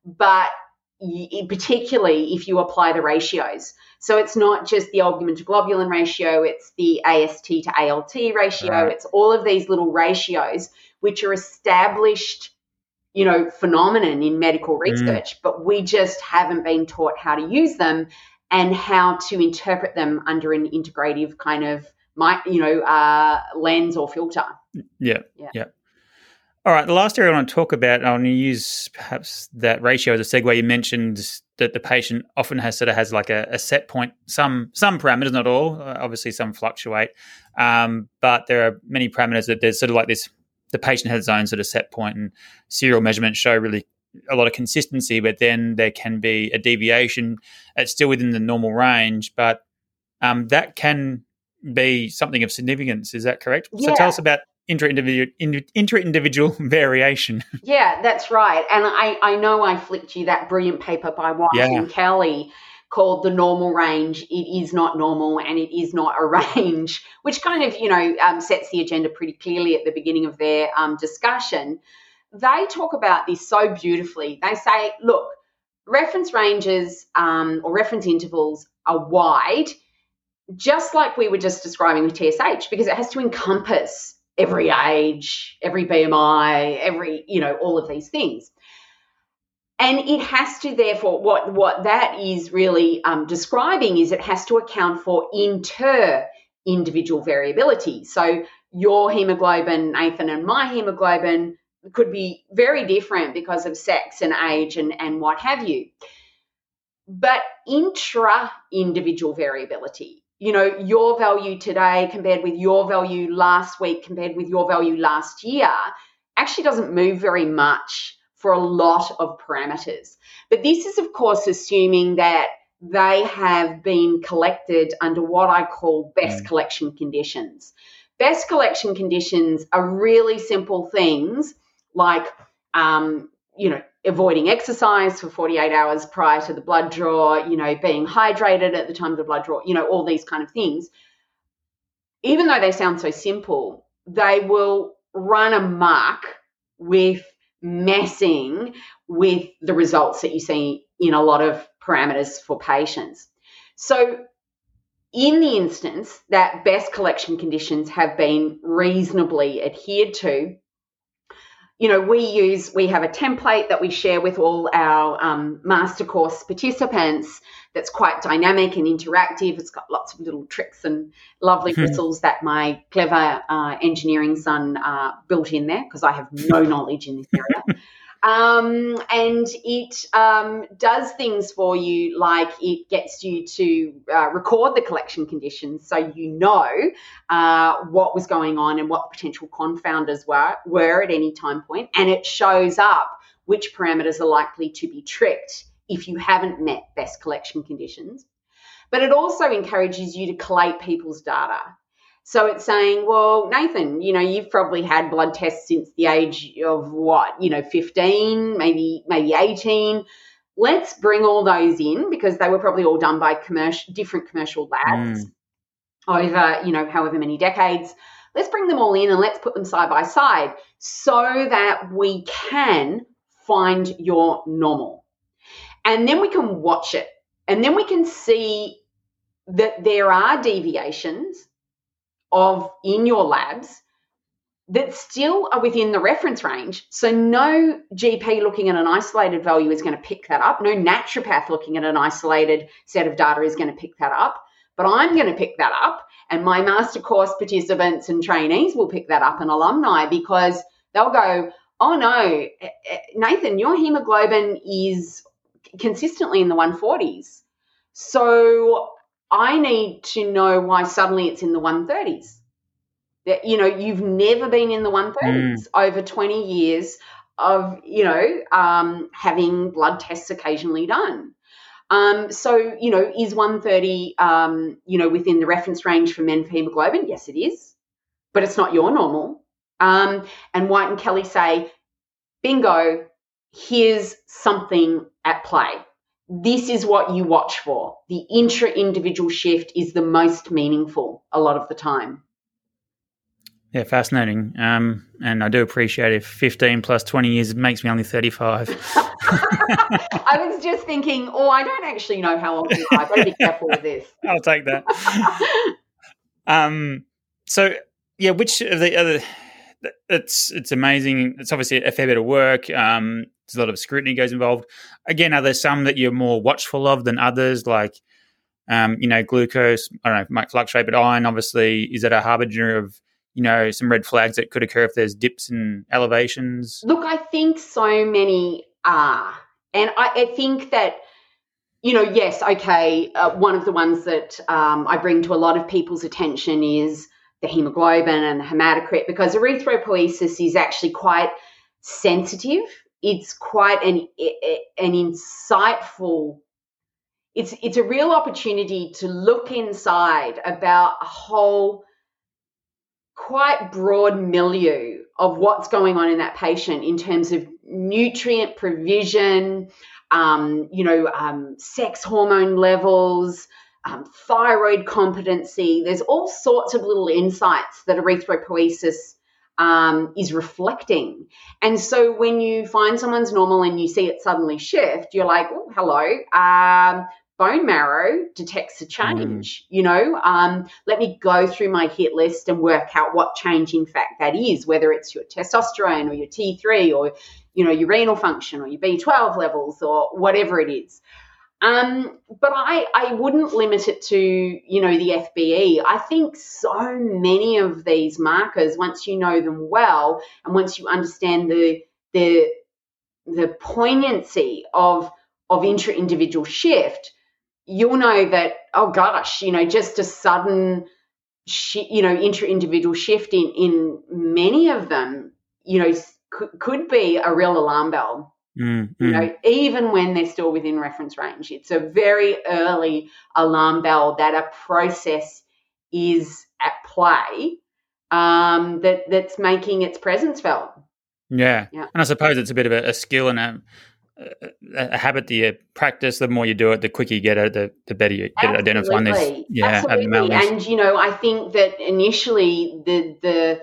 but particularly if you apply the ratios. So it's not just the albumin to globulin ratio, it's the AST to ALT ratio, right. it's all of these little ratios which are established you know, phenomenon in medical mm. research, mm. but we just haven't been taught how to use them and how to interpret them under an integrative kind of, my you know, uh, lens or filter. Yeah, yeah. yeah. All right, the last area I want to talk about, I want to use perhaps that ratio as a segue. You mentioned that the patient often has sort of has like a, a set point. Some some parameters, not all. Uh, obviously, some fluctuate, um, but there are many parameters that there's sort of like this. The patient has its own sort of set point, and serial measurements show really a lot of consistency. But then there can be a deviation. It's still within the normal range, but um, that can be something of significance. Is that correct? Yeah. So tell us about inter-individual, inter-individual variation. Yeah, that's right. And I, I know I flicked you that brilliant paper by Whyte yeah. and Kelly called The Normal Range. It is not normal and it is not a range, which kind of, you know, um, sets the agenda pretty clearly at the beginning of their um, discussion. They talk about this so beautifully. They say, look, reference ranges um, or reference intervals are wide, just like we were just describing with TSH, because it has to encompass every age, every BMI, every, you know, all of these things. And it has to, therefore, what, what that is really um, describing is it has to account for inter individual variability. So your hemoglobin, Nathan, and my hemoglobin could be very different because of sex and age and, and what have you. But intra individual variability, you know, your value today compared with your value last week compared with your value last year actually doesn't move very much for a lot of parameters. But this is, of course, assuming that they have been collected under what I call best mm. collection conditions. Best collection conditions are really simple things like, um, you know, avoiding exercise for 48 hours prior to the blood draw, you know, being hydrated at the time of the blood draw, you know, all these kind of things. Even though they sound so simple, they will run amok with messing with the results that you see in a lot of parameters for patients. So, in the instance that best collection conditions have been reasonably adhered to, you know, we use, we have a template that we share with all our um, master course participants that's quite dynamic and interactive. It's got lots of little tricks and lovely bristles that my clever uh, engineering son uh, built in there because I have no knowledge in this area. Um, and it um, does things for you like it gets you to uh, record the collection conditions so you know uh, what was going on and what potential confounders were, were at any time point, and it shows up which parameters are likely to be tricked if you haven't met best collection conditions. But it also encourages you to collate people's data. So it's saying, well, Nathan, you know, you've probably had blood tests since the age of what, you know, 15, maybe maybe 18. Let's bring all those in because they were probably all done by commercial different commercial labs mm. over, you know, however many decades. Let's bring them all in and let's put them side by side so that we can find your normal. And then we can watch it. And then we can see that there are deviations of in your labs that still are within the reference range. So no GP looking at an isolated value is going to pick that up. No naturopath looking at an isolated set of data is going to pick that up. But I'm going to pick that up, and my master course participants and trainees will pick that up, and alumni because they'll go, "Oh no, eh, eh, Nathan, your hemoglobin is consistently in the 140s." So I need to know why suddenly it's in the 130s. That you know, you've never been in the 130s mm. over 20 years of you know um, having blood tests occasionally done. Um, so you know, is 130 um, you know within the reference range for men for hemoglobin? Yes, it is, but it's not your normal. Um, and Whyte and Kelly say, bingo, here's something at play this is what you watch for. The intra individual shift is the most meaningful a lot of the time. Yeah, fascinating. Um, and I do appreciate if 15 plus 20 years makes me only 35. I was just thinking, oh, I don't actually know how old you are. I've got to be careful with this. I'll take that. um, so, yeah, which of the other it's it's amazing. It's obviously a fair bit of work. Um, there's a lot of scrutiny goes involved. Again, are there some that you're more watchful of than others? Like, um, you know, glucose. I don't know, might fluctuate, but iron obviously is that a harbinger of you know some red flags that could occur if there's dips and elevations? Look, I think so many are, and I, I think that you know, yes, okay. Uh, one of the ones that um, I bring to a lot of people's attention is the hemoglobin and the hematocrit because erythropoiesis is actually quite sensitive. It's quite an an insightful. It's it's a real opportunity to look inside about a whole quite broad milieu of what's going on in that patient in terms of nutrient provision, um, you know, um, sex hormone levels, um, thyroid competency. There's all sorts of little insights that erythropoiesis um, is reflecting. And so when you find someone's normal and you see it suddenly shift, you're like, oh, hello. Um, bone marrow detects a change. Mm. You know, um, let me go through my hit list and work out what change, in fact, that is, whether it's your testosterone or your T3 or, you know, your renal function or your B12 levels or whatever it is. Um, but I, I wouldn't limit it to, you know, the FBE. I think so many of these markers, once you know them well and once you understand the the the poignancy of of intra-individual shift, you'll know that, oh gosh, you know, just a sudden sh- you know, intra-individual shift in in many of them, you know, could, could be a real alarm bell. Mm, you know, mm. even when they're still within reference range, it's a very early alarm bell that a process is at play um, that that's making its presence felt. Yeah. yeah, and I suppose it's a bit of a, a skill and a, a, a, habit that you practice. The more you do it, the quicker you get it, the, the better you get Absolutely. identifying these. Yeah, Absolutely. and you know, I think that initially the the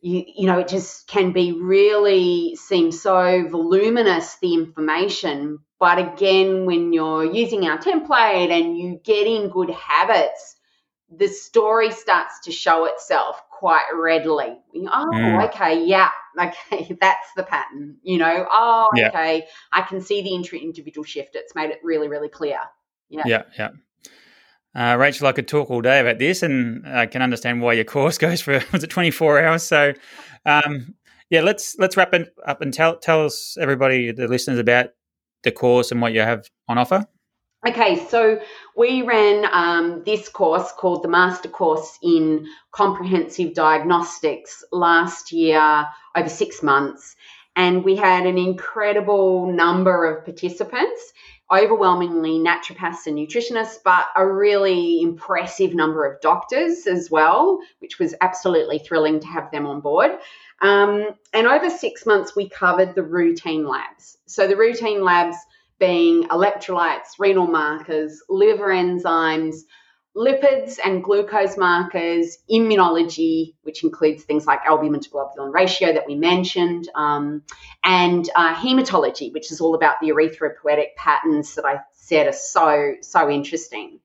you, you know, it just can be really seem so voluminous, the information. But again, when you're using our template and you get in good habits, the story starts to show itself quite readily. Oh, mm. okay, yeah, okay, that's the pattern. You know, oh, yeah. okay, I can see the individual shift. It's made it really, really clear. Yeah, yeah, yeah. Uh, Rachel, I could talk all day about this, and I can understand why your course goes for was it twenty four hours. So, um, yeah, let's let's wrap it up and tell tell us everybody, the listeners, about the course and what you have on offer. Okay, so we ran um, this course called the Master Course in Comprehensive Diagnostics last year over six months, and we had an incredible number of participants overwhelmingly naturopaths and nutritionists, but a really impressive number of doctors as well, which was absolutely thrilling to have them on board. Um, and over six months, we covered the routine labs. So, the routine labs being electrolytes, renal markers, liver enzymes, lipids and glucose markers, immunology, which includes things like albumin to globulin ratio that we mentioned, um, and uh, hematology, which is all about the erythropoietic patterns that I said are so, so interesting.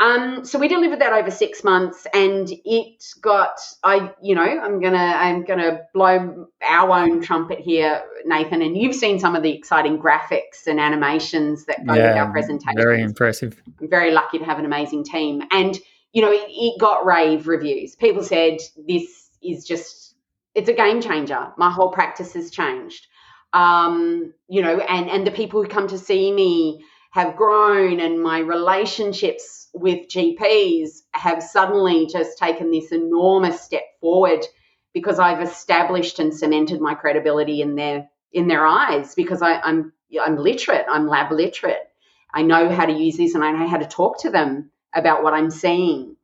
Um, so we delivered that over six months, and it got I, you know, I'm gonna I'm gonna blow our own trumpet here, Nathan. And you've seen some of the exciting graphics and animations that go yeah, with our presentation. Very impressive. I'm very lucky to have an amazing team, and you know, it, it got rave reviews. People said this is just it's a game changer. My whole practice has changed. Um, you know, and and the people who come to see me have grown, and my relationships with GPs have suddenly just taken this enormous step forward because I've established and cemented my credibility in their in their eyes because I, I'm I'm literate, I'm lab literate. I know how to use this and I know how to talk to them about what I'm seeing.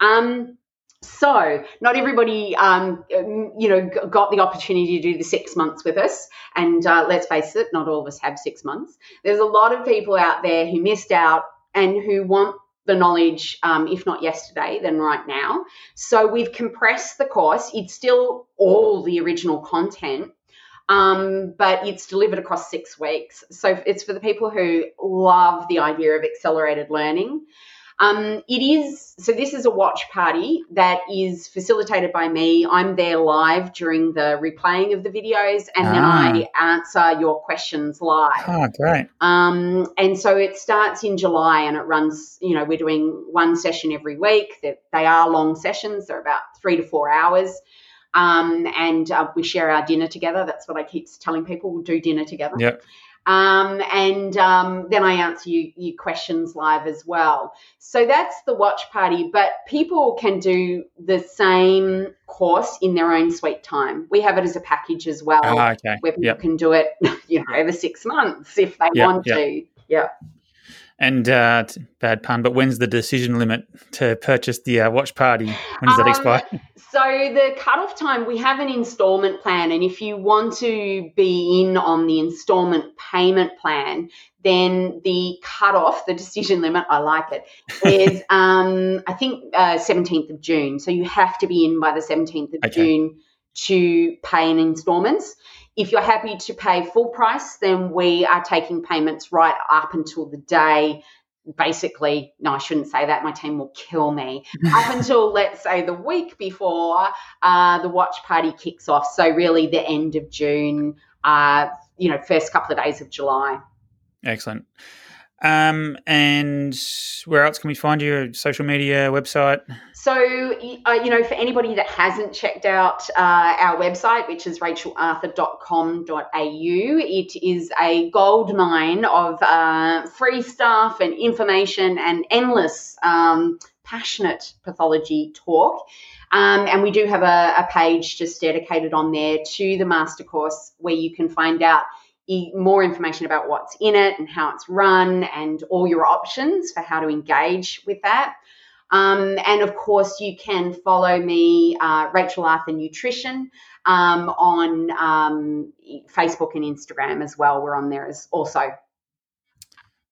Um, so not everybody, um, you know, got the opportunity to do the six months with us. And uh, let's face it, not all of us have six months. There's a lot of people out there who missed out and who want the knowledge, um, if not yesterday, then right now. So we've compressed the course. It's still all the original content, um, but it's delivered across six weeks. So it's for the people who love the idea of accelerated learning. Um, it is so. This is a watch party that is facilitated by me. I'm there live during the replaying of the videos, and then Ah. I answer your questions live. Oh, great. Um, and so it starts in July and it runs, you know, we're doing one session every week. That they are long sessions, they're about three to four hours. Um, and uh, we share our dinner together. That's what I keep telling people. We'll do dinner together. Yep. Um, and um, then I answer you, you questions live as well. So that's the watch party, but people can do the same course in their own sweet time. We have it as a package as well Ah, okay. where people Yep. can do it, you know, over six months if they Yeah, want yeah. to. Yeah. And uh, bad pun, but when's the decision limit to purchase the uh, watch party? When does that Um, expire? So the cutoff time, we have an instalment plan, and if you want to be in on the instalment payment plan, then the cutoff, the decision limit, I like it, is um, I think seventeenth of June. So you have to be in by the seventeenth of Okay. June to pay in instalments. If you're happy to pay full price, then we are taking payments right up until the day. Basically, no, I shouldn't say that. My team will kill me up until let's say the week before uh, the watch party kicks off. So really, the end of June, uh, you know, first couple of days of July. Excellent. Um, and where else can we find you? Social media, website? So, uh, you know, for anybody that hasn't checked out uh, our website, which is rachelarthur.com.au, it is a gold mine of uh, free stuff and information and endless um, passionate pathology talk. Um, and we do have a, a page just dedicated on there to the master course where you can find out more information about what's in it and how it's run and all your options for how to engage with that. Um, and of course, you can follow me, uh, Rachel Arthur Nutrition, um, on um, Facebook and Instagram as well. We're on there as also.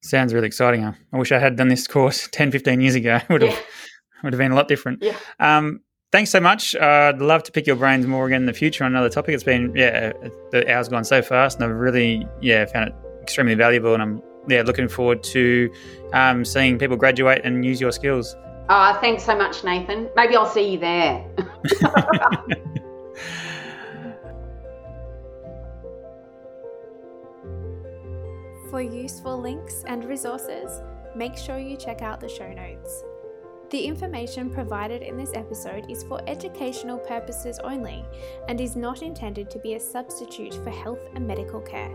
Sounds really exciting. huh? I wish I had done this course 10, 15 years ago. Would have Yeah. would have been a lot different. Yeah. Um, thanks so much. Uh, I'd love to pick your brains more again in the future on another topic. It's been yeah, the hour's gone so fast, and I've really yeah found it extremely valuable, and I'm yeah looking forward to um, seeing people graduate and use your skills. Uh, thanks so much, Nathan. Maybe I'll see you there. For useful links and resources, make sure you check out the show notes. The information provided in this episode is for educational purposes only and is not intended to be a substitute for health and medical care.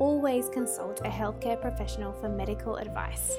Always consult a healthcare professional for medical advice.